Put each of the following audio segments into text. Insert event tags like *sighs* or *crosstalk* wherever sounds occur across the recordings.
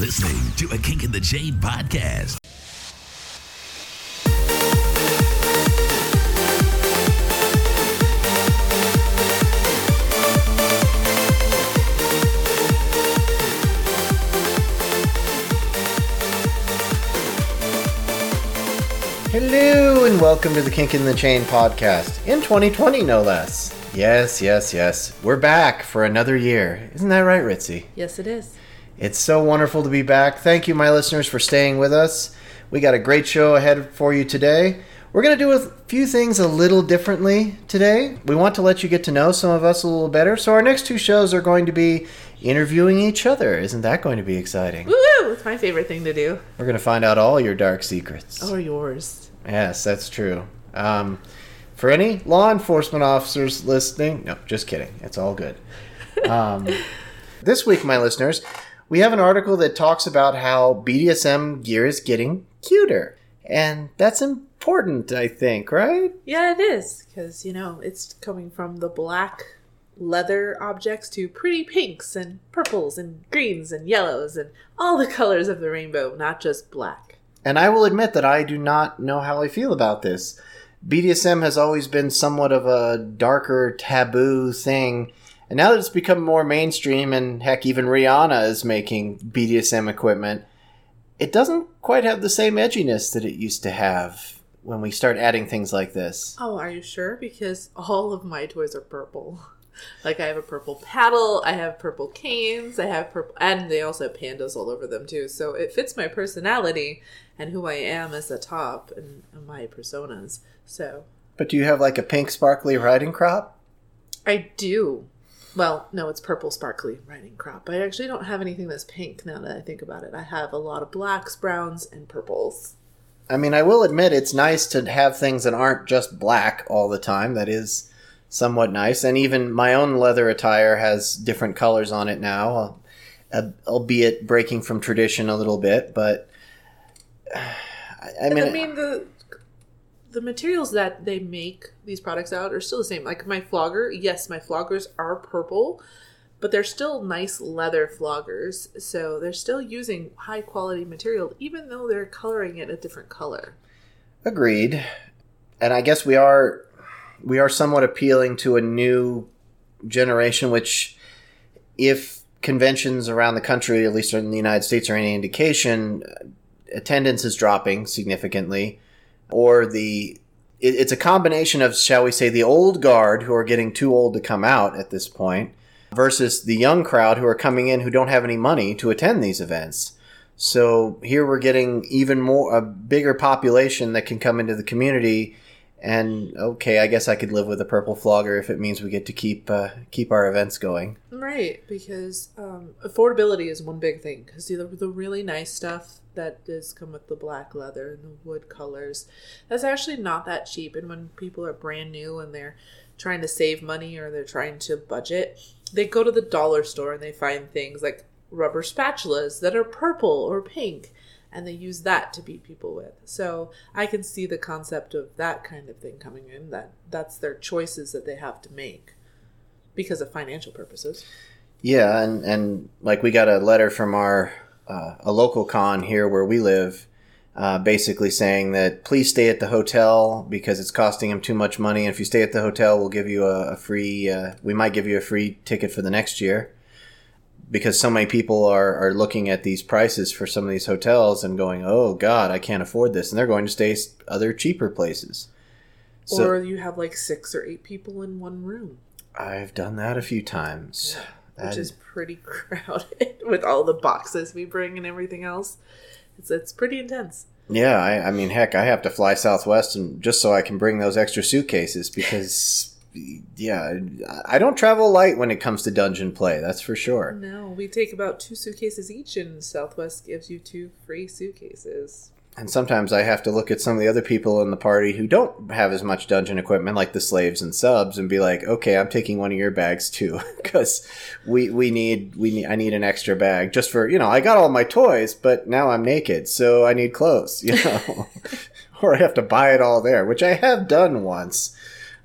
listening to a Kink in the Chain podcast. Hello and welcome to the Kink in the Chain podcast in 2020, no less. Yes, yes, yes. We're back for another year. Isn't that right, Ritzy? Yes, it is. It's so wonderful to be back. Thank you, my listeners, for staying with us. We got a great show ahead for you today. We're going to do a few things a little differently today. We want to let you get to know some of us a little better. So, our next two shows are going to be interviewing each other. Isn't that going to be exciting? Woo! It's my favorite thing to do. We're going to find out all your dark secrets. Or yours. Yes, that's true. Um, for any law enforcement officers listening, no, just kidding. It's all good. *laughs* Um, this week, my listeners, we have an article that talks about how BDSM gear is getting cuter. And that's important, I think, right? Yeah, it is. Because, you know, it's coming from the black leather objects to pretty pinks and purples and greens and yellows and all the colors of the rainbow, not just black. And I will admit that I do not know how I feel about this. BDSM has always been somewhat of a darker, taboo thing. And now that it's become more mainstream, and heck, even Rihanna is making BDSM equipment, it doesn't quite have the same edginess that it used to have when we start adding things like this. Oh, are you sure? Because all of my toys are purple. *laughs* Like I have a purple paddle, I have purple canes, I have purple, and they also have pandas all over them too. So it fits my personality and who I am as a top and my personas. So But do you have like a pink sparkly riding crop? I do. Well, no, it's purple sparkly riding crop. I actually don't have anything that's pink now that I think about it. I have a lot of blacks, browns, and purples. I mean, I will admit it's nice to have things that aren't just black all the time. That is somewhat nice. And even my own leather attire has different colors on it now, albeit breaking from tradition a little bit. But *sighs* I mean, I mean the the materials that they make these products out are still the same. Like my flogger, yes, my floggers are purple, but they're still nice leather floggers. So they're still using high quality material, even though they're coloring it a different color. Agreed. And I guess we are we are somewhat appealing to a new generation, which, if conventions around the country, at least in the United States, are any indication, attendance is dropping significantly, or the it, it's a combination of, shall we say, the old guard who are getting too old to come out at this point, versus the young crowd who are coming in who don't have any money to attend these events. So here we're getting even more a bigger population that can come into the community and okay, I guess I could live with a purple flogger if it means we get to keep uh, keep our events going. Right, because um, affordability is one big thing. Because the the really nice stuff that does come with the black leather and the wood colors, that's actually not that cheap. And when people are brand new and they're trying to save money or they're trying to budget, they go to the dollar store and they find things like rubber spatulas that are purple or pink and they use that to beat people with. So I can see the concept of that kind of thing coming in. That that's their choices that they have to make because of financial purposes. Yeah, and and like we got a letter from our uh, a local con here where we live. Uh, basically saying that please stay at the hotel because it's costing them too much money. And if you stay at the hotel, we'll give you a, a free. Uh, we might give you a free ticket for the next year because so many people are, are looking at these prices for some of these hotels and going, oh God, I can't afford this. And they're going to stay other cheaper places. So, or you have like six or eight people in one room. I've done that a few times. Yeah, which is pretty *laughs* crowded with all the boxes we bring and everything else. It's, it's pretty intense. Yeah, I, I mean, heck, I have to fly Southwest and just so I can bring those extra suitcases because yeah, I don't travel light when it comes to dungeon play. That's for sure. No, we take about two suitcases each, and Southwest gives you two free suitcases. And sometimes I have to look at some of the other people in the party who don't have as much dungeon equipment, like the slaves and subs, and be like, "Okay, I'm taking one of your bags too, *laughs* because we we need we need I need an extra bag just for you know I got all my toys, but now I'm naked, so I need clothes, *laughs* you know, *laughs* or I have to buy it all there, which I have done once."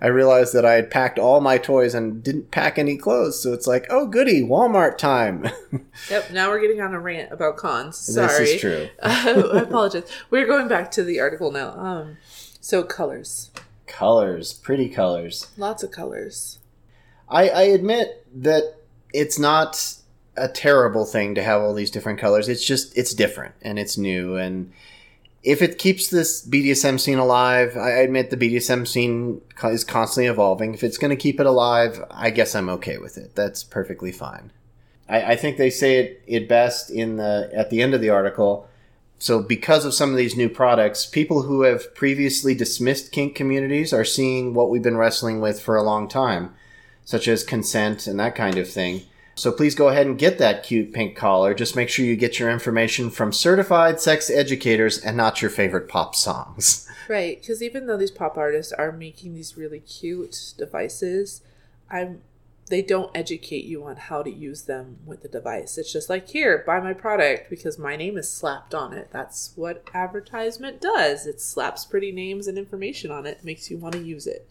I realized that I had packed all my toys and didn't pack any clothes. So it's like, oh, goody, Walmart time. *laughs* Yep. Now we're getting on a rant about cons. Sorry. This is true. *laughs* I apologize. We're going back to the article now. Um, so colors, Colors, pretty colors. lots of colors. I, I admit that it's not a terrible thing to have all these different colors. It's just it's different and it's new and if it keeps this BDSM scene alive, I admit the BDSM scene is constantly evolving. If it's going to keep it alive, I guess I'm okay with it. That's perfectly fine. I, I think they say it, it best in the at the end of the article. So, because of some of these new products, people who have previously dismissed kink communities are seeing what we've been wrestling with for a long time, such as consent and that kind of thing. So please go ahead and get that cute pink collar. Just make sure you get your information from certified sex educators and not your favorite pop songs. *laughs* Right, because even though these pop artists are making these really cute devices, I'm they don't educate you on how to use them with the device. It's just like here, buy my product because my name is slapped on it. That's what advertisement does. It slaps pretty names and information on it, makes you want to use it.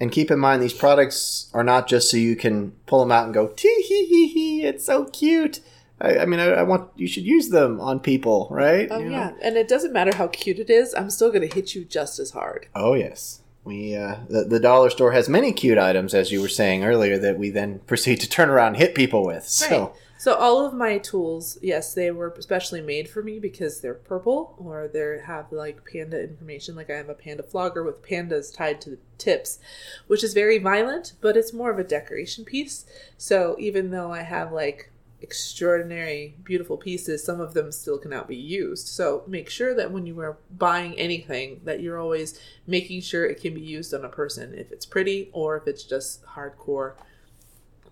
And keep in mind, these products are not just so you can pull them out and go, tee hee hee hee, it's so cute. I, I mean, I, I want you should use them on people, right? Oh You know? yeah, and it doesn't matter how cute it is. I'm still gonna hit you just as hard. Oh yes. We uh, the, the dollar store has many cute items, as you were saying earlier, that we then proceed to turn around and hit people with. So Right. So all of my tools, yes, they were specially made for me because they're purple or they have like panda information. Like I have a panda flogger with pandas tied to the tips, which is very violent, but it's more of a decoration piece. So even though I have like extraordinary beautiful pieces some of them still cannot be used so make sure that when you are buying anything that you're always making sure it can be used on a person if it's pretty or if it's just hardcore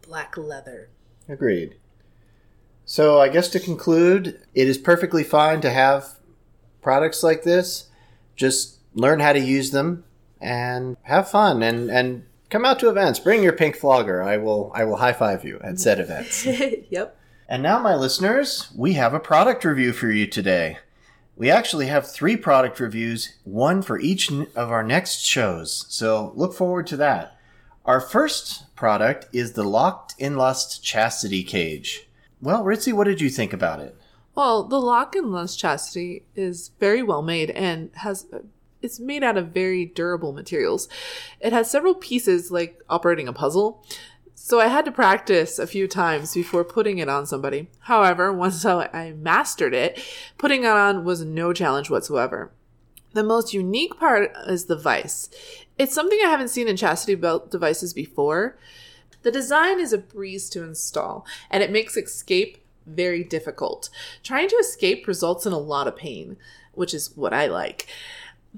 black leather Agreed. So I guess to conclude, it is perfectly fine to have products like this. Just learn how to use them and have fun and and come out to events. Bring your pink flogger. I will I will high five you at said events. *laughs* yep And now, my listeners, we have a product review for you today. We actually have three product reviews, one for each of our next shows, so look forward to that. Our first product is the Locked in Lust Chastity Cage. Well, Ritzy, what did you think about it? Well, the Locked in Lust chastity is very well made and has it's made out of very durable materials. It has several pieces like operating a puzzle. So I had to practice a few times before putting it on somebody. However, *laughs* once I mastered it, putting it on was no challenge whatsoever. The most unique part is the vice. It's something I haven't seen in chastity belt devices before. The design is a breeze to install, and it makes escape very difficult. Trying to escape results in a lot of pain, which is what I like.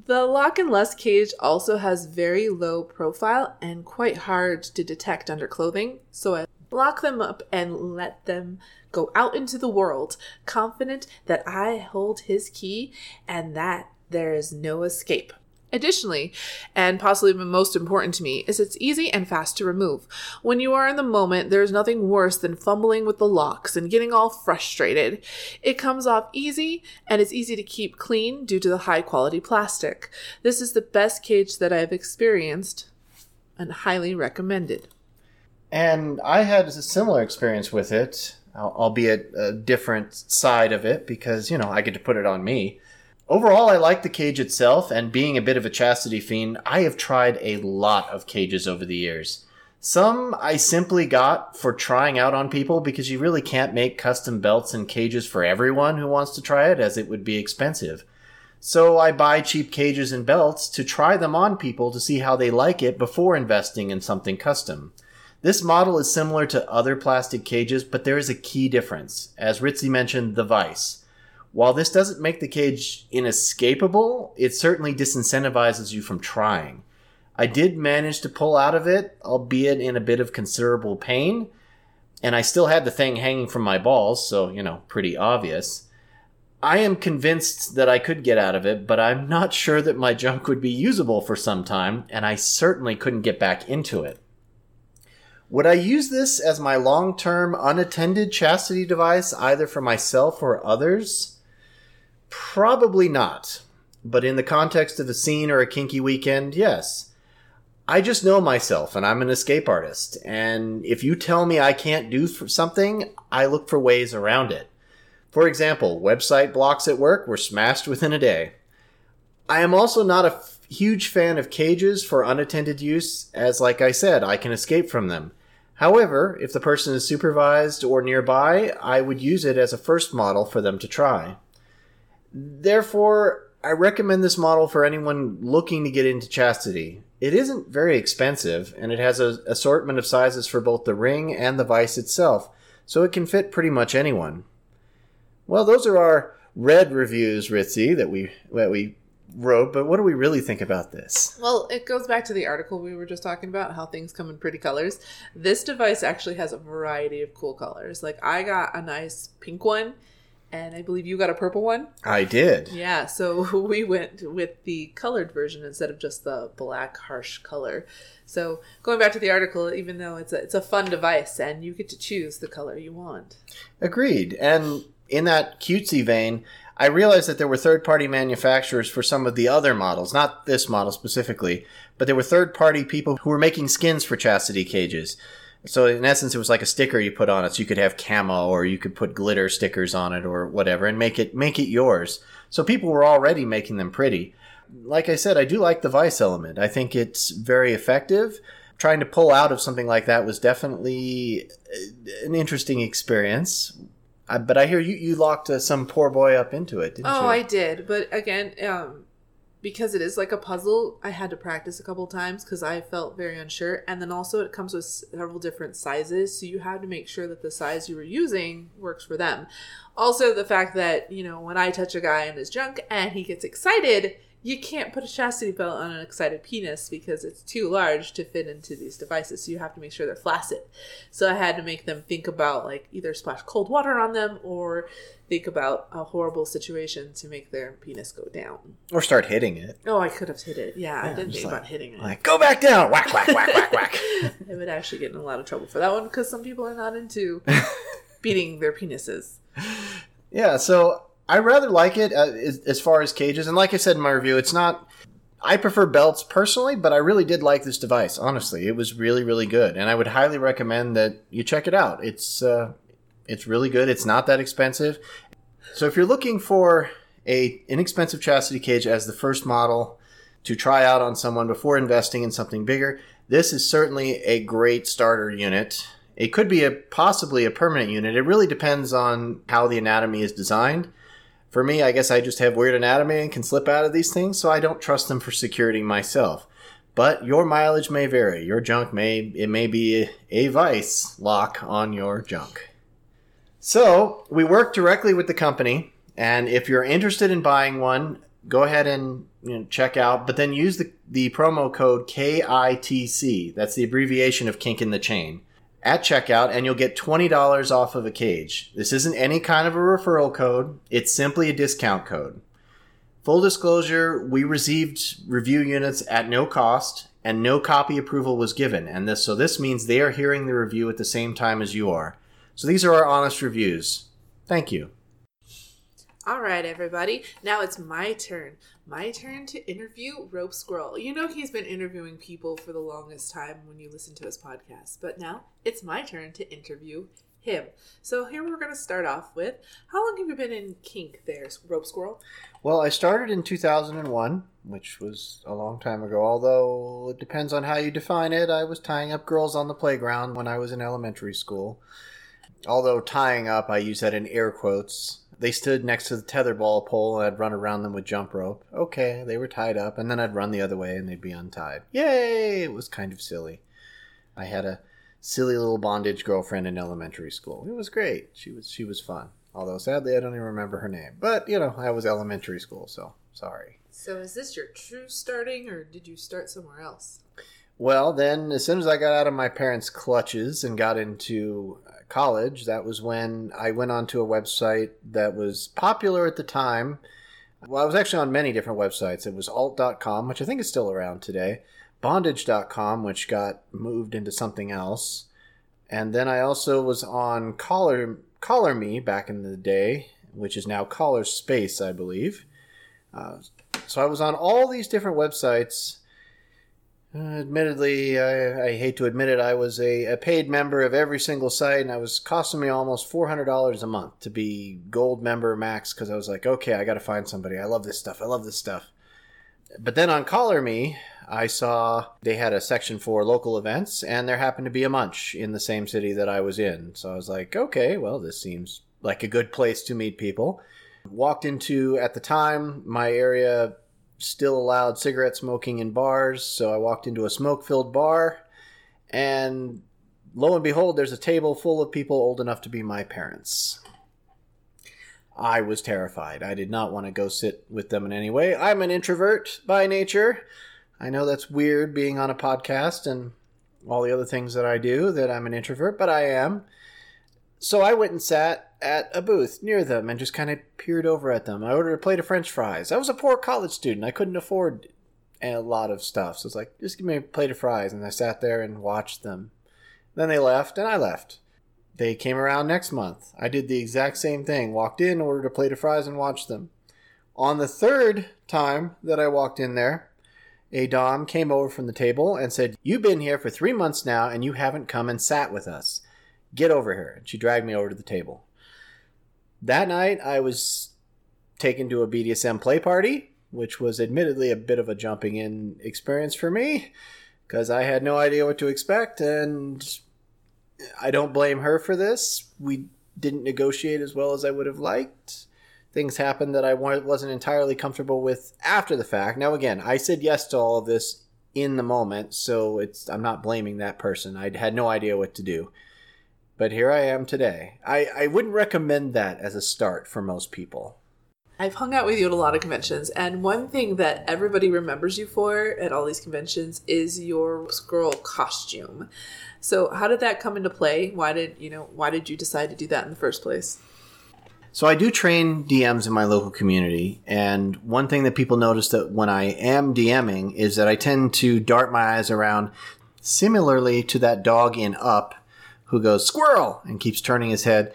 The Locked in Lust cage also has very low profile and quite hard to detect under clothing, so I lock them up and let them go out into the world, confident that I hold his key and that there is no escape. Additionally, and possibly most important to me, is it's easy and fast to remove. When you are in the moment, there's nothing worse than fumbling with the locks and getting all frustrated. It comes off easy and it's easy to keep clean due to the high quality plastic. This is the best cage that I have experienced and highly recommended. And I had a similar experience with it, albeit a different side of it, because, you know, I get to put it on me. Overall, I like the cage itself, and being a bit of a chastity fiend, I have tried a lot of cages over the years. Some I simply got for trying out on people because you really can't make custom belts and cages for everyone who wants to try it, as it would be expensive. So I buy cheap cages and belts to try them on people to see how they like it before investing in something custom. This model is similar to other plastic cages, but there is a key difference. As Ritzy mentioned, the vice. While this doesn't make the cage inescapable, it certainly disincentivizes you from trying. I did manage to pull out of it, albeit in a bit of considerable pain, and I still had the thing hanging from my balls, so, you know, pretty obvious. I am convinced that I could get out of it, but I'm not sure that my junk would be usable for some time, and I certainly couldn't get back into it. Would I use this as my long term unattended chastity device either for myself or others? Probably not. But in the context of a scene or a kinky weekend, yes. I just know myself and I'm an escape artist. And if you tell me I can't do something, I look for ways around it. For example, website blocks at work were smashed within a day. I am also not a f- huge fan of cages for unattended use, as, like I said, I can escape from them. However, if the person is supervised or nearby, I would use it as a first model for them to try. Therefore, I recommend this model for anyone looking to get into chastity. It isn't very expensive, and it has an assortment of sizes for both the ring and the vise itself, so it can fit pretty much anyone. Well, those are our red reviews, Ritzy, that we that we wrote. But what do we really think about this? Well, it goes back to the article we were just talking about, how things come in pretty colors. This device actually has a variety of cool colors. Like I got a nice pink one, and I believe you got a purple one. I did. Yeah, so *laughs* we went with the colored version instead of just the black harsh color. So going back to the article, even though it's a it's a fun device and you get to choose the color you want. Agreed. And in that cutesy vein, I realized that there were third party manufacturers for some of the other models, not this model specifically, but there were third party people who were making skins for chastity cages. So in essence, it was like a sticker you put on it, so you could have camo or you could put glitter stickers on it or whatever, and make it make it yours. So people were already making them pretty. Like I said, I do like the vice element. I think it's very effective. Trying to pull out of something like that was definitely uh, an interesting experience. I, but I hear you you locked uh, some poor boy up into it, didn't Oh, you? Oh, I did, but again, um, because it is like a puzzle, I had to practice a couple times because I felt very unsure. And then also, it comes with several different sizes, so you have to make sure that the size you were using works for them. Also, the fact that you know when I touch a guy in his junk and he gets excited, you can't put a chastity belt on an excited penis because it's too large to fit into these devices. So you have to make sure they're flaccid. So I had to make them think about like either splash cold water on them or think about a horrible situation to make their penis go down. Or start hitting it. Oh, I could have hit it. Yeah, I didn't think like- about hitting it. Like, go back down! Whack, whack, whack, whack, whack. *laughs* I would actually get in a lot of trouble for that one because some people are not into *laughs* beating their penises. Yeah, so I rather like it uh, as, as far as cages. And like I said in my review, it's not. I prefer belts personally, but I really did like this device. Honestly, it was really, really good, and I would highly recommend that you check it out. It's uh, it's really good. It's not that expensive. So if you're looking for a inexpensive chastity cage as the first model to try out on someone before investing in something bigger, this is certainly a great starter unit. It could be a possibly a permanent unit. It really depends on how the anatomy is designed. For me, I guess I just have weird anatomy and can slip out of these things, so I don't trust them for security myself. But your mileage may vary. Your junk may it may be a, vice lock on your junk. So we work directly with the company, and if you're interested in buying one, go ahead and you know, check out. But then use the the promo code KITC. That's the abbreviation of Kink in the Chain at checkout, and you'll get twenty dollars off of a cage. This isn't any kind of a referral code; it's simply a discount code. Full disclosure: we received review units at no cost, and no copy approval was given. And this so this means they are hearing the review at the same time as you are. So these are our honest reviews. Thank you. All right, everybody. Now it's my turn. My turn to interview Rope Squirrel. You know he's been interviewing people for the longest time when you listen to his podcast, but now it's my turn to interview him. So here we're going to start off with how long have you been in kink there, Rope Squirrel? Well, I started in 2001, which was a long time ago, although it depends on how you define it. I was tying up girls on the playground when I was in elementary school. Although tying up, I use that in air quotes. They stood next to the tetherball pole and I'd run around them with jump rope. Okay, they were tied up, and then I'd run the other way and they'd be untied. Yay! It was kind of silly. I had a silly little bondage girlfriend in elementary school. It was great. She was she was fun. Although sadly I don't even remember her name. But you know, I was elementary school, so sorry. So is this your true starting or did you start somewhere else? Well, then, as soon as I got out of my parents' clutches and got into college, that was when I went onto a website that was popular at the time. Well, I was actually on many different websites. It was alt.com, which I think is still around today, bondage.com, which got moved into something else. And then I also was on Collar, Collar Me back in the day, which is now Collar Space, I believe. Uh, so I was on all these different websites Admittedly, I, I hate to admit it, I was a, a paid member of every single site, and it was costing me almost four hundred dollars a month to be gold member max because I was like, okay, I got to find somebody. I love this stuff. I love this stuff. But then on Collar Me, I saw they had a section for local events, and there happened to be a munch in the same city that I was in. So I was like, okay, well, this seems like a good place to meet people. Walked into, at the time, my area still allowed cigarette smoking in bars, so I walked into a smoke filled bar, and lo and behold, there's a table full of people old enough to be my parents. I was terrified. I did not want to go sit with them in any way. I'm an introvert by nature. I know that's weird being on a podcast and all the other things that I do, that I'm an introvert, but I am. So I went and sat at a booth near them and just kind of peered over at them. I ordered a plate of french fries. I was a poor college student. I couldn't afford a lot of stuff. So it's like, just give me a plate of fries. And I sat there and watched them. Then they left and I left. They came around next month. I did the exact same thing. Walked in, ordered a plate of fries, and watched them. On the third time that I walked in there, a Dom came over from the table and said, You've been here for three months now and you haven't come and sat with us. Get over here. And she dragged me over to the table. That night, I was taken to a BDSM play party, which was admittedly a bit of a jumping in experience for me because I had no idea what to expect. And I don't blame her for this. We didn't negotiate as well as I would have liked. Things happened that I wasn't entirely comfortable with after the fact. Now, again, I said yes to all of this in the moment, so it's I'm not blaming that person. I had no idea what to do. But here I am today. I, I wouldn't recommend that as a start for most people. I've hung out with you at a lot of conventions, and one thing that everybody remembers you for at all these conventions is your squirrel costume. So, how did that come into play? Why did you know? Why did you decide to do that in the first place? So I do train DMs in my local community, and one thing that people notice that when I am DMing is that I tend to dart my eyes around, similarly to that dog in Up who goes, Squirrel! and keeps turning his head.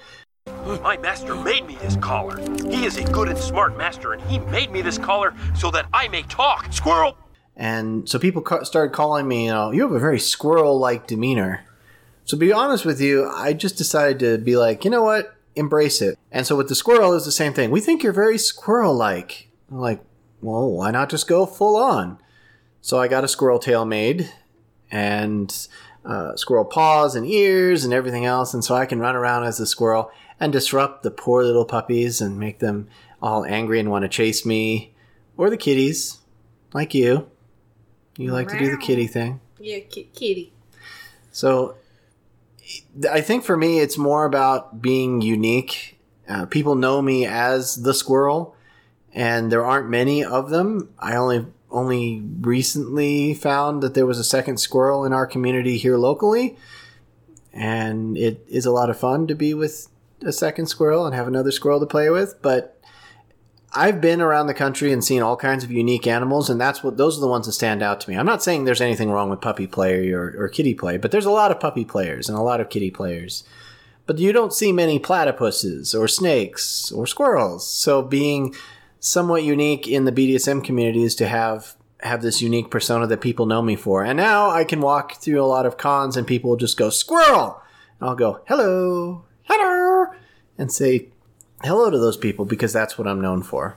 My master made me this collar. He is a good and smart master, and he made me this collar so that I may talk. Squirrel! And so people ca- started calling me, you know, you have a very squirrel like demeanor. So, to be honest with you, I just decided to be like, you know what? Embrace it. And so with the squirrel, is the same thing. We think you're very squirrel like. Like, well, why not just go full on? So I got a squirrel tail made, and uh, squirrel paws and ears and everything else, and so I can run around as a squirrel and disrupt the poor little puppies and make them all angry and want to chase me, or the kitties, like you. You like to do the kitty thing. Yeah, ki- kitty. So I think for me, it's more about being unique. Uh, people know me as the squirrel, and there aren't many of them. I only only recently found that there was a second squirrel in our community here locally. And it is a lot of fun to be with a second squirrel and have another squirrel to play with. But I've been around the country and seen all kinds of unique animals, and that's what those are the ones that stand out to me. I'm not saying there's anything wrong with puppy play or, or kitty play, but there's a lot of puppy players and a lot of kitty players. But you don't see many platypuses or snakes or squirrels. So being somewhat unique in the BDSM community is to have have this unique persona that people know me for. And now I can walk through a lot of cons and people will just go squirrel, and I'll go hello, hello, and say hello to those people because that's what I'm known for.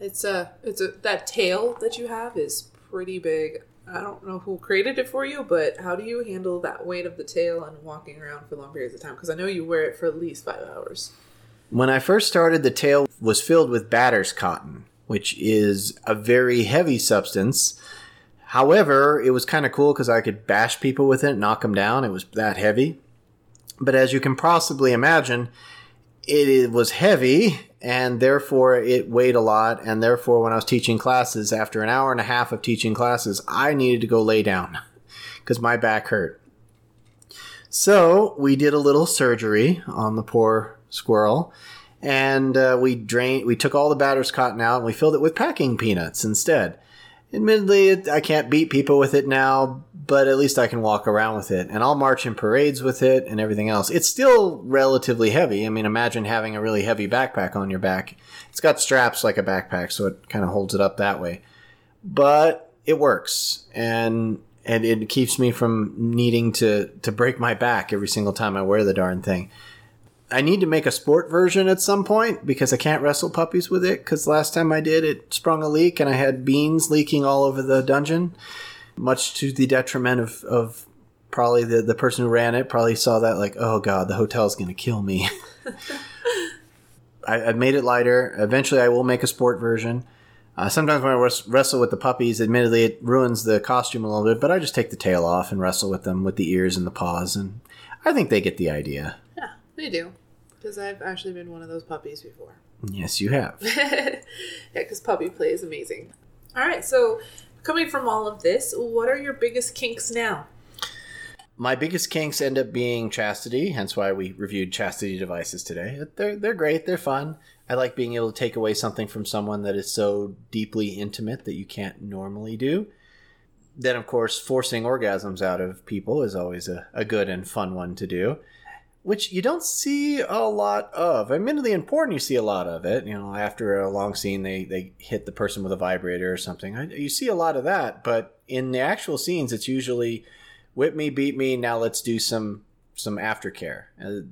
It's a it's a that tail that you have is pretty big. I don't know who created it for you, but how do you handle that weight of the tail and walking around for long periods of time? Because I know you wear it for at least five hours. When I first started, the tail was filled with batter's cotton, which is a very heavy substance. However, it was kind of cool because I could bash people with it, knock them down. It was that heavy. But as you can possibly imagine, it was heavy and therefore it weighed a lot. And therefore, when I was teaching classes, after an hour and a half of teaching classes, I needed to go lay down *laughs* because my back hurt. So we did a little surgery on the poor squirrel, and uh, we drained. We took all the batter's cotton out and we filled it with packing peanuts instead. Admittedly, it, I can't beat people with it now, but at least I can walk around with it, and I'll march in parades with it and everything else. It's still relatively heavy. I mean, imagine having a really heavy backpack on your back. It's got straps like a backpack, so it kind of holds it up that way. But it works, and and it keeps me from needing to to break my back every single time I wear the darn thing. I need to make a sport version at some point because I can't wrestle puppies with it. Because last time I did, it sprung a leak and I had beans leaking all over the dungeon, much to the detriment of, of probably the, the person who ran it. Probably saw that like, oh god, the hotel's going to kill me. *laughs* I, I've made it lighter. Eventually, I will make a sport version. Uh, sometimes when I wres- wrestle with the puppies, admittedly, it ruins the costume a little bit, but I just take the tail off and wrestle with them with the ears and the paws, and I think they get the idea. They do. Because I've actually been one of those puppies before. Yes, you have. *laughs* yeah, because puppy play is amazing. All right, so coming from all of this, what are your biggest kinks now? My biggest kinks end up being chastity, hence why we reviewed chastity devices today. They're they're great, they're fun. I like being able to take away something from someone that is so deeply intimate that you can't normally do. Then, of course, forcing orgasms out of people is always a, a good and fun one to do, which you don't see a lot of. I Admittedly, in porn, you see a lot of it. You know, after a long scene, they, they hit the person with a vibrator or something. I- You see a lot of that, but in the actual scenes, it's usually whip me, beat me, now let's do some some aftercare. Uh,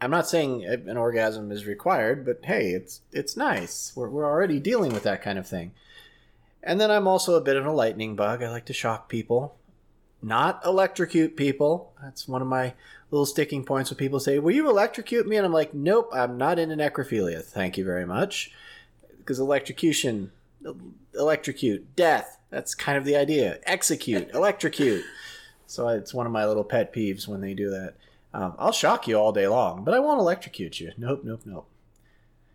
I'm not saying an orgasm is required, but hey, it's it's nice. We're we're already dealing with that kind of thing. And then I'm also a bit of a lightning bug. I like to shock people, not electrocute people. That's one of my little sticking points when people say, "Will you electrocute me?" And I'm like, "Nope, I'm not into necrophilia. Thank you very much." Because electrocution, electrocute, death. That's kind of the idea. Execute, *laughs* electrocute. So it's one of my little pet peeves when they do that. Um, I'll shock you all day long, but I won't electrocute you. Nope, nope, nope.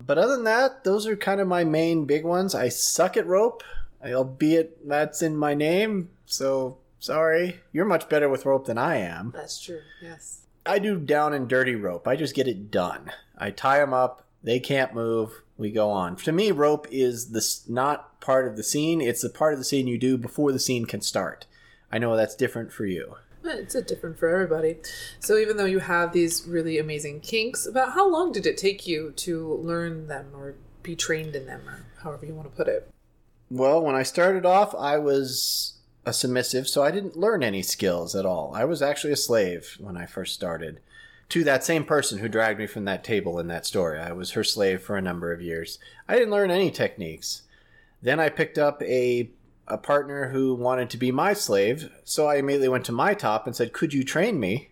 But other than that, those are kind of my main big ones. I suck at rope, albeit that's in my name. So sorry, you're much better with rope than I am. That's true, yes. I do down and dirty rope. I just get it done. I tie them up. They can't move. We go on. To me, rope is this not part of the scene. It's the part of the scene you do before the scene can start. I know that's different for you. It's a different for everybody. So even though you have these really amazing kinks, about how long did it take you to learn them or be trained in them or however you want to put it? Well, when I started off, I was a submissive, so I didn't learn any skills at all. I was actually a slave when I first started to that same person who dragged me from that table in that story. I was her slave for a number of years. I didn't learn any techniques. Then I picked up a a partner who wanted to be my slave, so I immediately went to my top and said, "Could you train me?"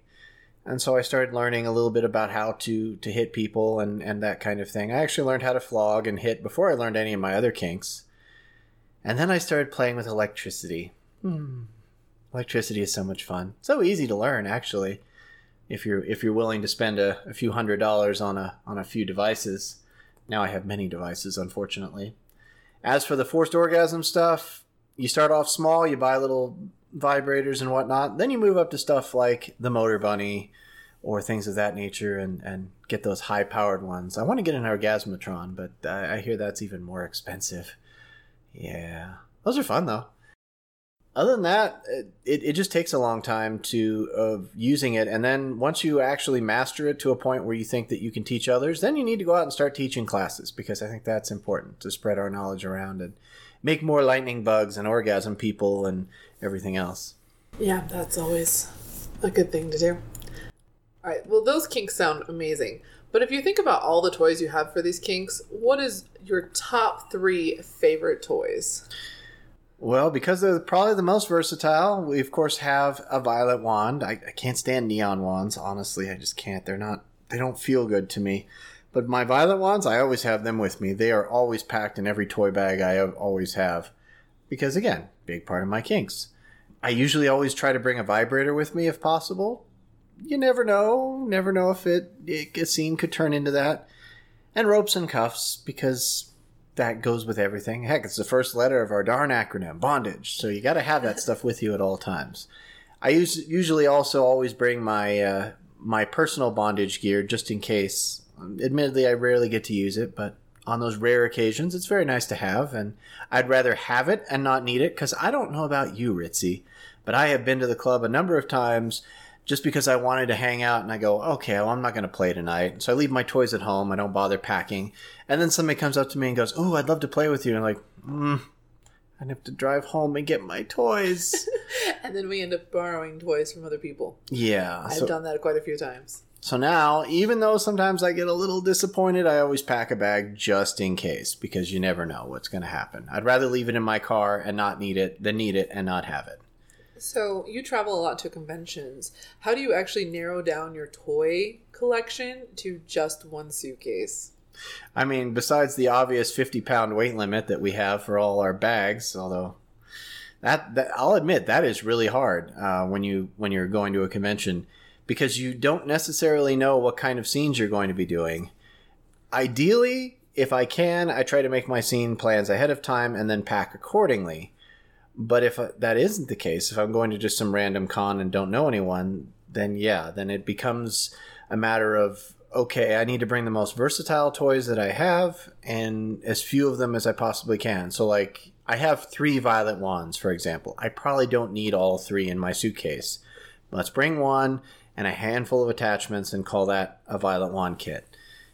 And so I started learning a little bit about how to to hit people and and that kind of thing. I actually learned how to flog and hit before I learned any of my other kinks. And then I started playing with electricity. Hmm. Electricity is so much fun. So easy to learn, actually, if you're if you're willing to spend a, a few hundred dollars on a on a few devices. Now I have many devices, unfortunately. As for the forced orgasm stuff, you start off small, you buy little vibrators and whatnot, then you move up to stuff like the Motor Bunny or things of that nature and, and get those high powered ones. I want to get an Orgasmatron, but I, I hear that's even more expensive. Yeah. Those are fun though. Other than that, it, it just takes a long time to of using it, and then once you actually master it to a point where you think that you can teach others, then you need to go out and start teaching classes because I think that's important to spread our knowledge around and make more lightning bugs and orgasm people and everything else. Yeah, that's always a good thing to do. All right, well, those kinks sound amazing. But if you think about all the toys you have for these kinks, what is your top three favorite toys? Well, because they're probably the most versatile, we of course have a violet wand. I, I can't stand neon wands, honestly. I just can't. They're not. They don't feel good to me. But my violet wands, I always have them with me. They are always packed in every toy bag I have- always have, because again, big part of my kinks. I usually always try to bring a vibrator with me if possible. You never know. Never know if it, it a scene could turn into that. And ropes and cuffs because that goes with everything. Heck, it's the first letter of our darn acronym, bondage. So you got to have that stuff with you at all times. I use, usually also always bring my uh, my personal bondage gear just in case. Admittedly, I rarely get to use it, but on those rare occasions, it's very nice to have. And I'd rather have it and not need it because I don't know about you, Ritzy, but I have been to the club a number of times just because I wanted to hang out and I go, okay, well, I'm not going to play tonight. So I leave my toys at home. I don't bother packing. And then somebody comes up to me and goes, oh, I'd love to play with you. And I'm like, mm, I'd have to drive home and get my toys. *laughs* And then we end up borrowing toys from other people. yeah. I've So, done that quite a few times. so now, even though sometimes I get a little disappointed, I always pack a bag just in case because you never know what's going to happen. I'd rather leave it in my car and not need it than need it and not have it. So you travel a lot to conventions. How do you actually narrow down your toy collection to just one suitcase? I mean, besides the obvious 50 pound weight limit that we have for all our bags, although that, that I'll admit that is really hard uh, when you when you're going to a convention because you don't necessarily know what kind of scenes you're going to be doing. Ideally, if I can, I try to make my scene plans ahead of time and then pack accordingly. But if uh, that isn't the case, if I'm going to just some random con and don't know anyone, then yeah, then it becomes a matter of okay, I need to bring the most versatile toys that I have and as few of them as I possibly can. So, like, I have three violet wands, for example. I probably don't need all three in my suitcase. Let's bring one and a handful of attachments and call that a violet wand kit.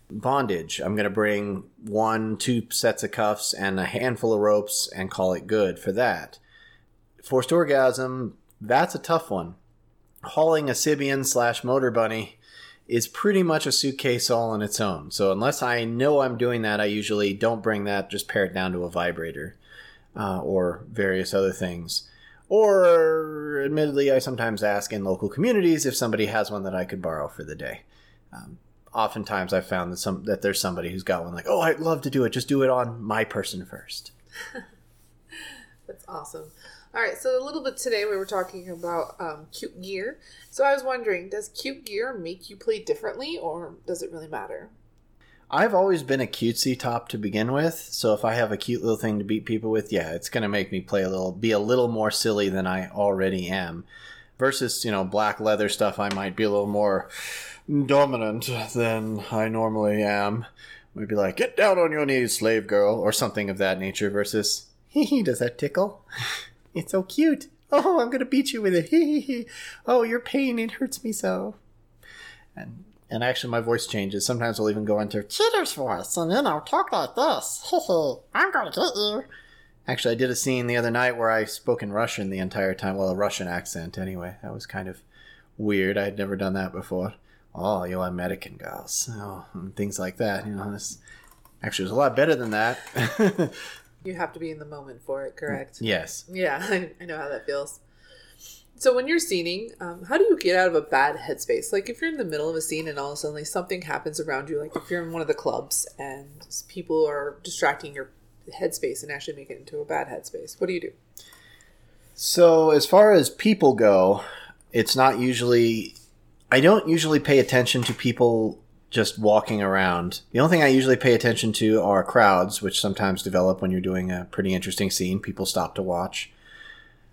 Bondage, I'm going to bring one, two sets of cuffs and a handful of ropes and call it good for that. Forced orgasm, that's a tough one. Hauling a Sybian slash motor bunny is pretty much a suitcase all on its own. So unless I know I'm doing that, I usually don't bring that. Just pare it down to a vibrator uh, or various other things. Or, admittedly, I sometimes ask in local communities if somebody has one that I could borrow for the day. Um, oftentimes, I've found that some that there's somebody who's got one like, oh, I'd love to do it. Just do it on my person first. *laughs* That's awesome. All right, so a little bit today we were talking about um, cute gear. So I was wondering, does cute gear make you play differently, or does it really matter? I've always been a cutesy top to begin with, so if I have a cute little thing to beat people with, yeah, it's going to make me play a little, be a little more silly than I already am. Versus, you know, black leather stuff, I might be a little more dominant than I normally am. Might be like, get down on your knees, slave girl, or something of that nature. Versus, *laughs* hee hee, does that tickle? It's so cute. Oh, I'm to beat you with it. *laughs* Hee hee hee. Oh, your pain, it hurts me so. And and actually, my voice changes. Sometimes I'll even go into cheater's voice, and then I'll talk like this. *laughs* I'm gonna get you. Actually, I did a scene the other night where I spoke in Russian the entire time. Well, a Russian accent, anyway. That was kind of weird. I had never done that before. Oh, you American girls. Oh, and things like that. You know, this actually was a lot better than that. *laughs* You have to be in the moment for it, correct? yes. Yeah, *laughs* I, I know how that feels. So when you're scening, um, how do you get out of a bad headspace? Like if you're in the middle of a scene and all of a sudden like, something happens around you, like if you're in one of the clubs and people are distracting your headspace and actually make it into a bad headspace, what do you do? So, as far as people go, it's not usually. I don't usually pay attention to people just walking around. The only thing I usually pay attention to are crowds, which sometimes develop when you're doing a pretty interesting scene. People stop to watch.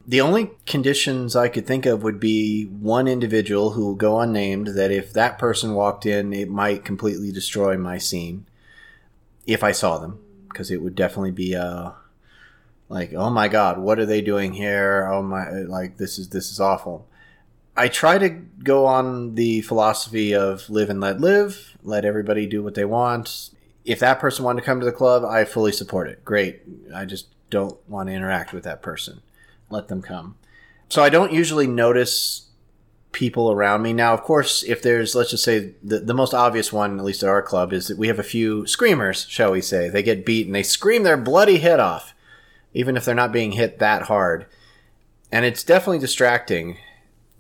The only conditions I could think of would be one individual who will go unnamed that if that person walked in, it might completely destroy my scene. If I saw them, because it would definitely be a like oh my god what are they doing here oh my like this is this is awful i try to go on the philosophy of live and let live let everybody do what they want. If that person wanted to come to the club i fully support it. Great. I just don't want to interact with that person. Let them come. So i don't usually notice people around me. Now of course if there's let's just say the, the most obvious one at least at our club is that we have a few screamers shall we say. They get beat and they scream their bloody head off even if they're not being hit that hard. And it's definitely distracting.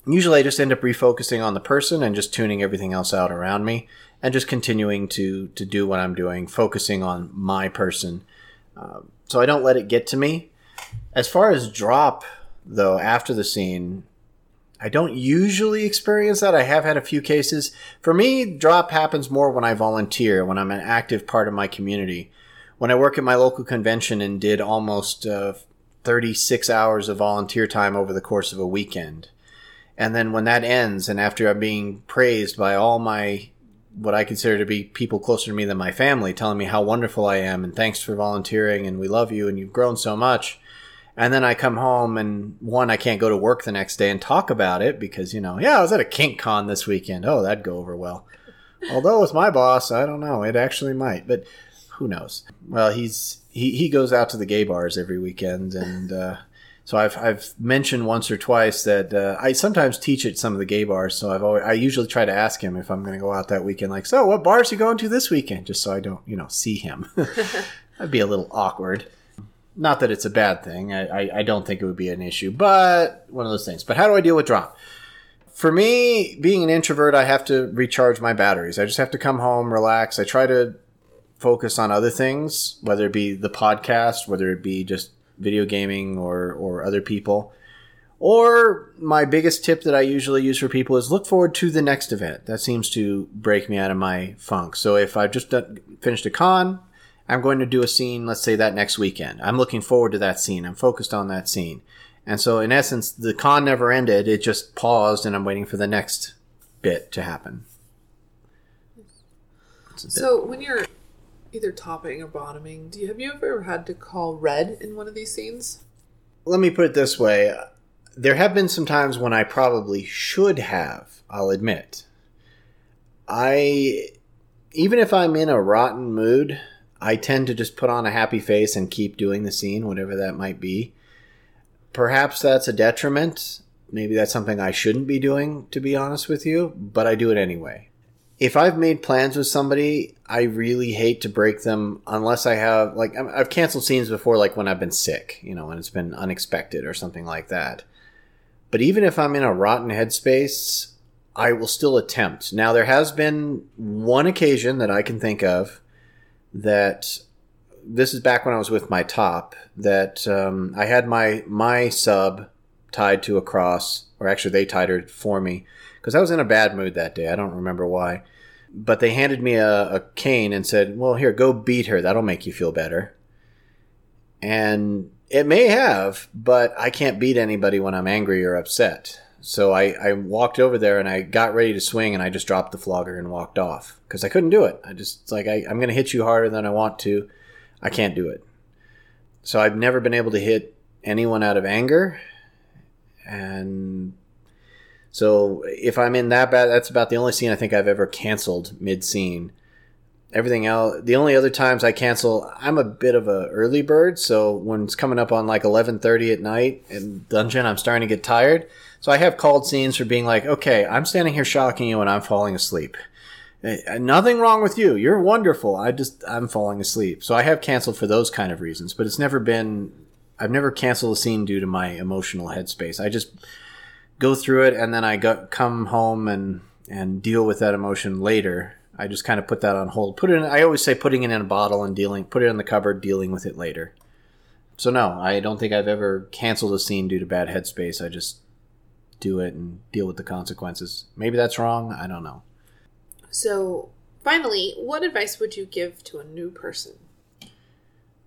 Usually I just end up refocusing on the person and just tuning everything else out around me and just continuing to, to do what I'm doing, focusing on my person. Um, so I don't let it get to me. As far as drop, though, after the scene, I don't usually experience that. I have had a few cases. For me, drop happens more when I volunteer, when I'm an active part of my community when I work at my local convention and did almost uh, 36 hours of volunteer time over the course of a weekend. And then when that ends, and after I'm being praised by all my what I consider to be people closer to me than my family, telling me how wonderful I am and thanks for volunteering and we love you and you've grown so much. And then I come home and one, I can't go to work the next day and talk about it because, you know, yeah, I was at a kink con this weekend. Oh, that'd go over well. Although with my boss, I don't know, it actually might. But who knows? Well, he's he, he goes out to the gay bars every weekend, and uh, so I've I've mentioned once or twice that uh, I sometimes teach at some of the gay bars. So I've always I usually try to ask him if I'm going to go out that weekend. Like, so what bars you going to this weekend? Just so I don't you know see him. *laughs* *laughs* That'd be a little awkward. Not that it's a bad thing. I, I, I don't think it would be an issue, but one of those things. But how do I deal with drama? For me, being an introvert, I have to recharge my batteries. I just have to come home, relax. I try to focus on other things, whether it be the podcast, whether it be just video gaming or, or other people. Or my biggest tip that I usually use for people is look forward to the next event. That seems to break me out of my funk. So if I've just done, finished a con, I'm going to do a scene, let's say that next weekend. I'm looking forward to that scene. I'm focused on that scene. And so, in essence, the con never ended. It just paused, and I'm waiting for the next bit to happen. So when you're either topping or bottoming, do you have you ever had to call red in one of these scenes? Let me put it this way there have been some times when I probably should have, I'll admit. I, even if I'm in a rotten mood, I tend to just put on a happy face and keep doing the scene, whatever that might be. Perhaps that's a detriment. Maybe that's something I shouldn't be doing, to be honest with you, but I do it anyway. If I've made plans with somebody, I really hate to break them unless I have, like, I've canceled scenes before, like when I've been sick, you know, when it's been unexpected or something like that. But even if I'm in a rotten headspace, I will still attempt. Now, there has been one occasion that I can think of that this is back when I was with my top that um, I had my my sub tied to a cross, or actually they tied her for me because I was in a bad mood that day. I don't remember why, but they handed me a, a cane and said, "Well, here, go beat her. That'll make you feel better." And it may have, but I can't beat anybody when I'm angry or upset. So I, I walked over there and I got ready to swing and I just dropped the flogger and walked off because I couldn't do it. I just, like, I, I'm going to hit you harder than I want to. I can't do it. So I've never been able to hit anyone out of anger. And so if I'm in that bad, that's about the only scene I think I've ever canceled mid scene. Everything else, the only other times I cancel, I'm a bit of a early bird. So when it's coming up on like 11:30 at night in dungeon, I'm starting to get tired. So I have called scenes for being like, okay, I'm standing here shocking you and I'm falling asleep. Eh, nothing wrong with you. You're wonderful. I just I'm falling asleep. So I have canceled for those kind of reasons, but it's never been I've never canceled a scene due to my emotional headspace. I just go through it and then I go, come home and and deal with that emotion later. I just kind of put that on hold. Put it in I always say putting it in a bottle and dealing put it in the cupboard, dealing with it later. So no, I don't think I've ever canceled a scene due to bad headspace. I just do it and deal with the consequences. Maybe that's wrong. I don't know. So, finally, what advice would you give to a new person?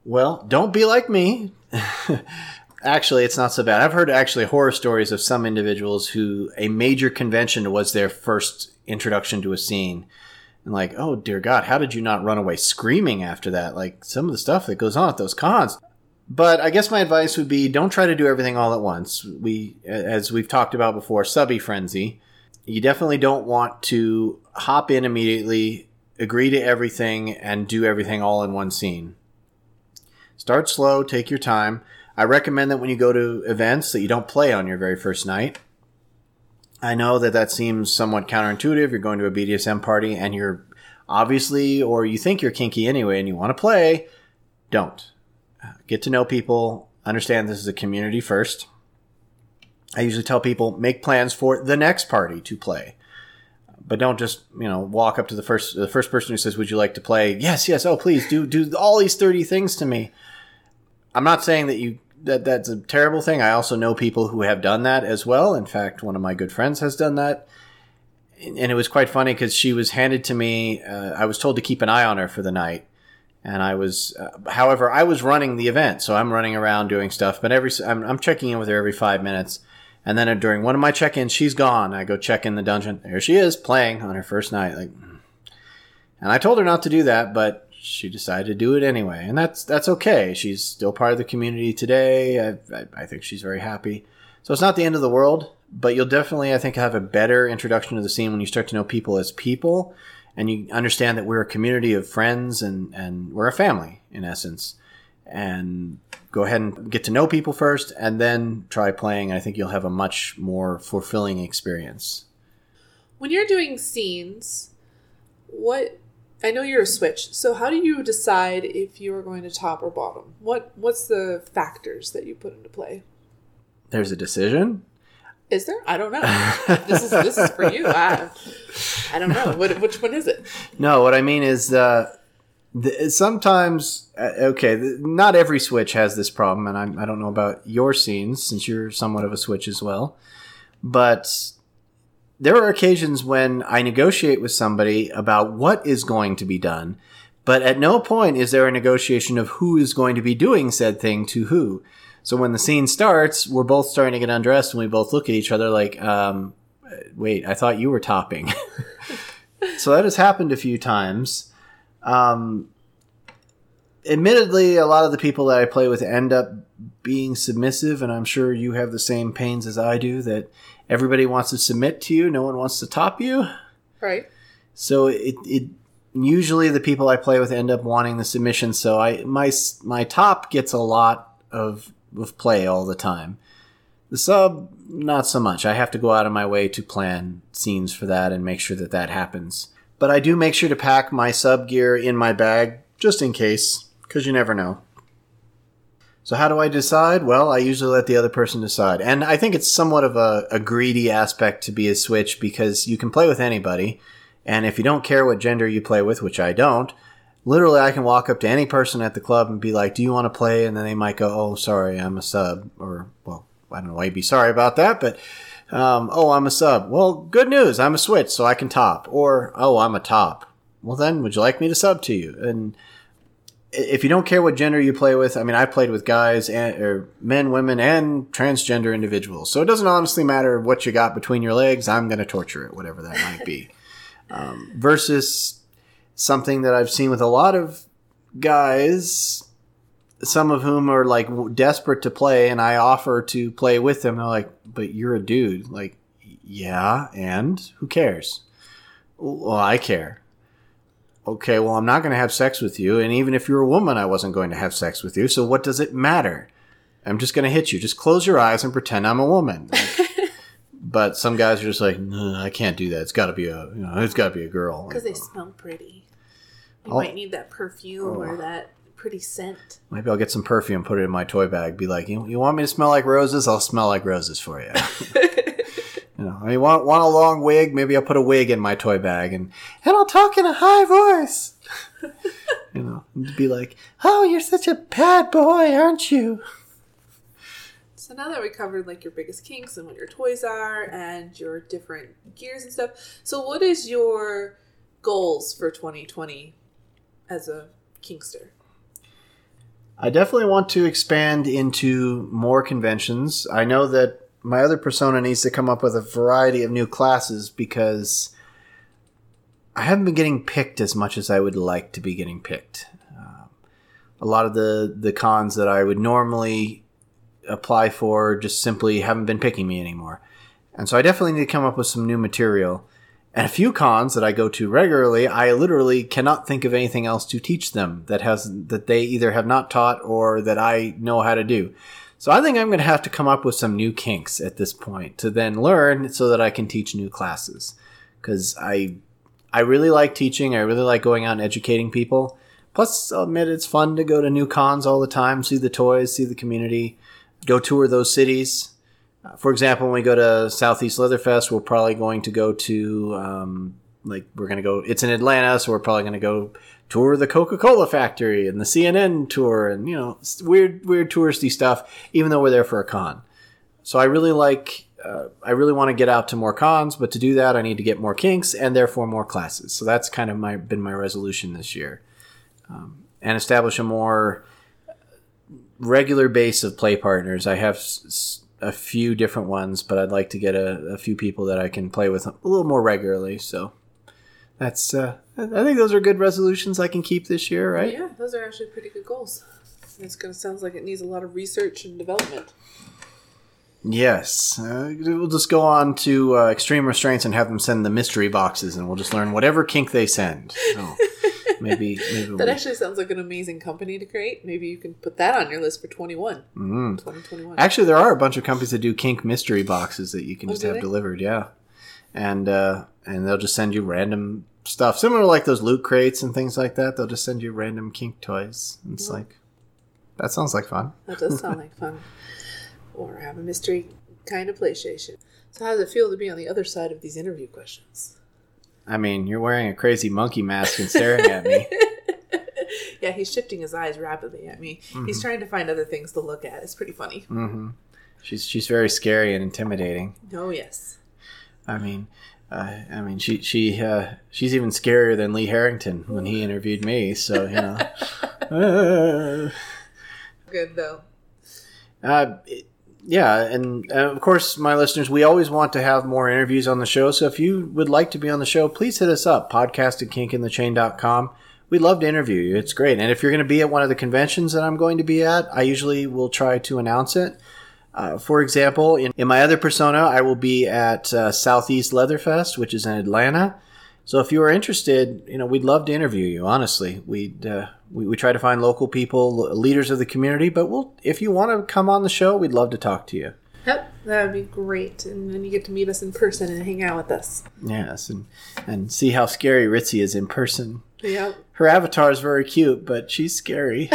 Well, don't be like me. *laughs* actually, it's not so bad. I've heard actually horror stories of some individuals who a major convention was their first introduction to a scene. And like, oh dear God, how did you not run away screaming after that? Like some of the stuff that goes on at those cons. But I guess my advice would be don't try to do everything all at once. We, as we've talked about before, subby frenzy. You definitely don't want to hop in immediately, agree to everything, and do everything all in one scene. Start slow, take your time. I recommend that when you go to events that you don't play on your very first night. I know that that seems somewhat counterintuitive. You're going to a BDSM party and you're obviously, or you think you're kinky anyway and you want to play. Don't get to know people, understand this is a community first. I usually tell people make plans for the next party to play. But don't just, you know, walk up to the first the first person who says, "Would you like to play?" Yes, yes. Oh, please do do all these 30 things to me. I'm not saying that you that that's a terrible thing. I also know people who have done that as well. In fact, one of my good friends has done that. And it was quite funny because she was handed to me. Uh, I was told to keep an eye on her for the night and I was, uh, however, I was running the event, so I'm running around doing stuff. But every I'm, I'm checking in with her every five minutes, and then during one of my check-ins, she's gone. I go check in the dungeon. There she is, playing on her first night. Like, and I told her not to do that, but she decided to do it anyway, and that's that's okay. She's still part of the community today. I, I, I think she's very happy. So it's not the end of the world, but you'll definitely, I think, have a better introduction to the scene when you start to know people as people and you understand that we're a community of friends and and we're a family in essence. And go ahead and get to know people first, and then try playing. I think you'll have a much more fulfilling experience. When you're doing scenes, what I know you're a switch. So how do you decide if you are going to top or bottom? What what's the factors that you put into play? There's a decision. Is there? I don't know. this is this is for you. I, I don't know. What, which one is it? No, what I mean is uh, the, sometimes uh, okay, not every switch has this problem, and I'm, I don't know about your scenes since you're somewhat of a switch as well, but there are occasions when I negotiate with somebody about what is going to be done, but at no point is there a negotiation of who is going to be doing said thing to who. So when the scene starts, we're both starting to get undressed, and we both look at each other like, um, "Wait, I thought you were topping." *laughs* so that has happened a few times. Um, admittedly, a lot of the people that I play with end up being submissive, and I'm sure you have the same pains as I do. That everybody wants to submit to you, no one wants to top you. Right. So it, it usually the people I play with end up wanting the submission. So I my my top gets a lot of of play all the time. The sub, not so much. I have to go out of my way to plan scenes for that and make sure that that happens. But I do make sure to pack my sub gear in my bag just in case, because you never know. So how do I decide? Well, I usually let the other person decide. And I think it's somewhat of a, a greedy aspect to be a switch because you can play with anybody. And if you don't care what gender you play with, which I don't, literally I can walk up to any person at the club and be like, do you want to play? And then they might go, oh, sorry, I'm a sub. Or, well, I don't know why you'd be sorry about that, but, um, oh, I'm a sub. Well, good news. I'm a switch, so I can top. Or, oh, I'm a top. Well, then would you like me to sub to you? And, if you don't care what gender you play with, I mean, I've played with guys and or men, women, and transgender individuals. So it doesn't honestly matter what you got between your legs. I'm going to torture it, whatever that might be. *laughs* Um, versus something that I've seen with a lot of guys, some of whom are like desperate to play, and I offer to play with them. They're like, "But you're a dude." Like, yeah, and who cares? Well, I care okay, well, I'm not going to have sex with you. And even if you're a woman, I wasn't going to have sex with you. So what does it matter? I'm just going to hit you. Just close your eyes and pretend I'm a woman. Like, *laughs* but some guys are just like, I can't do that. It's got to be a, you know, it's got to be a girl. Because they oh. smell pretty. You I'll- might need that perfume or oh. that pretty scent. Maybe I'll get some perfume, put it in my toy bag, be like, you, you want me to smell like roses? I'll smell like roses for you. *laughs* you know, I want, want a long wig? Maybe I'll put a wig in my toy bag and, and I'll talk in a high voice. *laughs* you know, and be like, oh, you're such a bad boy, aren't you? So now that we covered like your biggest kinks and what your toys are and your different gears and stuff, so what is your goals for 2020 as a kinkster? I definitely want to expand into more conventions. I know that my other persona needs to come up with a variety of new classes because I haven't been getting picked as much as I would like to be getting picked. Um, a lot of the the cons that I would normally apply for just simply haven't been picking me anymore. And so I definitely need to come up with some new material. And a few cons that I go to regularly, I literally cannot think of anything else to teach them that has that they either have not taught or that I know how to do. So I think I'm going to have to come up with some new kinks at this point to then learn so that I can teach new classes. Cuz I I really like teaching, I really like going out and educating people. Plus, I'll admit it's fun to go to new cons all the time, see the toys, see the community, go tour those cities. Uh, For example, when we go to Southeast Leatherfest, we're probably going to go to, um, like, we're going to go, it's in Atlanta, so we're probably going to go tour the Coca Cola factory and the CNN tour and, you know, weird, weird touristy stuff, even though we're there for a con. So I really like, uh, I really want to get out to more cons, but to do that, I need to get more kinks and therefore more classes. So that's kind of my, been my resolution this year. Um, and establish a more regular base of play partners. I have s- a few different ones, but I'd like to get a, a few people that I can play with a little more regularly. So that's uh, I think those are good resolutions I can keep this year, right? Yeah, those are actually pretty good goals. It's gonna sounds like it needs a lot of research and development. Yes, uh, we'll just go on to uh, Extreme Restraints and have them send the mystery boxes, and we'll just learn whatever kink they send. So *laughs* maybe maybe That we'll, actually sounds like an amazing company to create. Maybe you can put that on your list for 21. Mm. 2021. actually there are a bunch of companies that do kink mystery boxes that you can Oh, just have they? delivered. Yeah, and uh, and they'll just send you random stuff, similar to like those loot crates and things like that. They'll just send you random kink toys. And it's like that sounds like fun. That does sound like fun. *laughs* Or have a mystery kind of PlayStation. So how does it feel to be on the other side of these interview questions? I mean, you're wearing a crazy monkey mask and staring at me. *laughs* Yeah, he's shifting his eyes rapidly at me. Mm-hmm. He's trying to find other things to look at. It's pretty funny. Mm-hmm. She's she's very scary and intimidating. Oh yes. I mean, uh, I mean, she she uh, she's even scarier than Lee Harrington when he interviewed me. So you know, uh, *laughs* Good though. uh, it- yeah, and uh, of course, my listeners, we always want to have more interviews on the show. So if you would like to be on the show, please hit us up podcast at kinkandthechain.com. We'd love to interview you. It's great. And if you're going to be at one of the conventions that I'm going to be at, I usually will try to announce it. Uh, for example, in, in my other persona, I will be at uh, Southeast Leatherfest, which is in Atlanta. So if you are interested, you know, we'd love to interview you. Honestly, we'd uh, we, we try to find local people, leaders of the community. But we'll, if you want to come on the show, we'd love to talk to you. Yep, that would be great. And then you get to meet us in person and hang out with us. Yes, and and see how scary Ritzy is in person. Yep. Her avatar is very cute, but she's scary.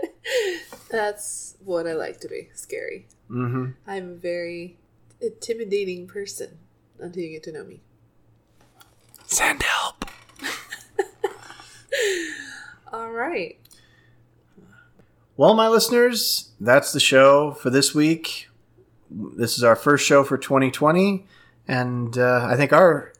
*laughs* That's what I like to be. Scary. Hmm I'm a very intimidating person until you get to know me. Send help. *laughs* All right. Well, my listeners, that's the show for this week. This is our first show for 2020, and uh, I think our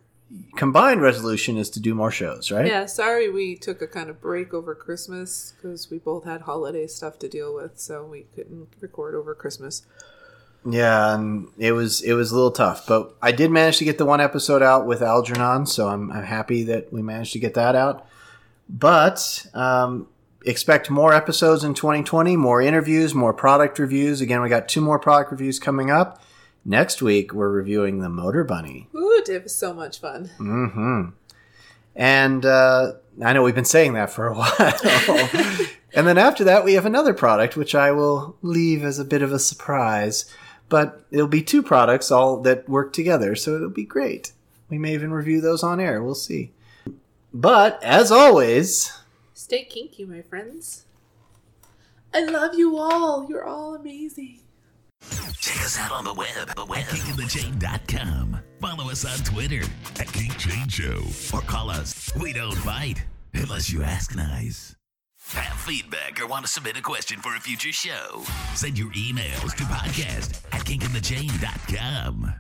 combined resolution is to do more shows, right? Yeah, sorry we took a kind of break over Christmas because we both had holiday stuff to deal with, so we couldn't record over Christmas. Yeah, and it was it was a little tough, but I did manage to get the one episode out with Algernon, so I'm I'm happy that we managed to get that out. But um, expect more episodes in 2020, more interviews, more product reviews. Again, we got two more product reviews coming up. Next week, we're reviewing the Motorbunny. Ooh, it was so much fun. hmm And uh, I know we've been saying that for a *laughs* while. and then after that, we have another product, which I will leave as a bit of a surprise. But it'll be two products all that work together, so it'll be great. We may even review those on air. We'll see. But as always, Stay kinky, my friends. I love you all. You're all amazing. Check us out on the web at kinkandthechain.com. Follow us on Twitter at Kink Chain Show or call us. We don't bite unless you ask nice. Have feedback or want to submit a question for a future show? Send your emails to podcast at kinkandthechain.com.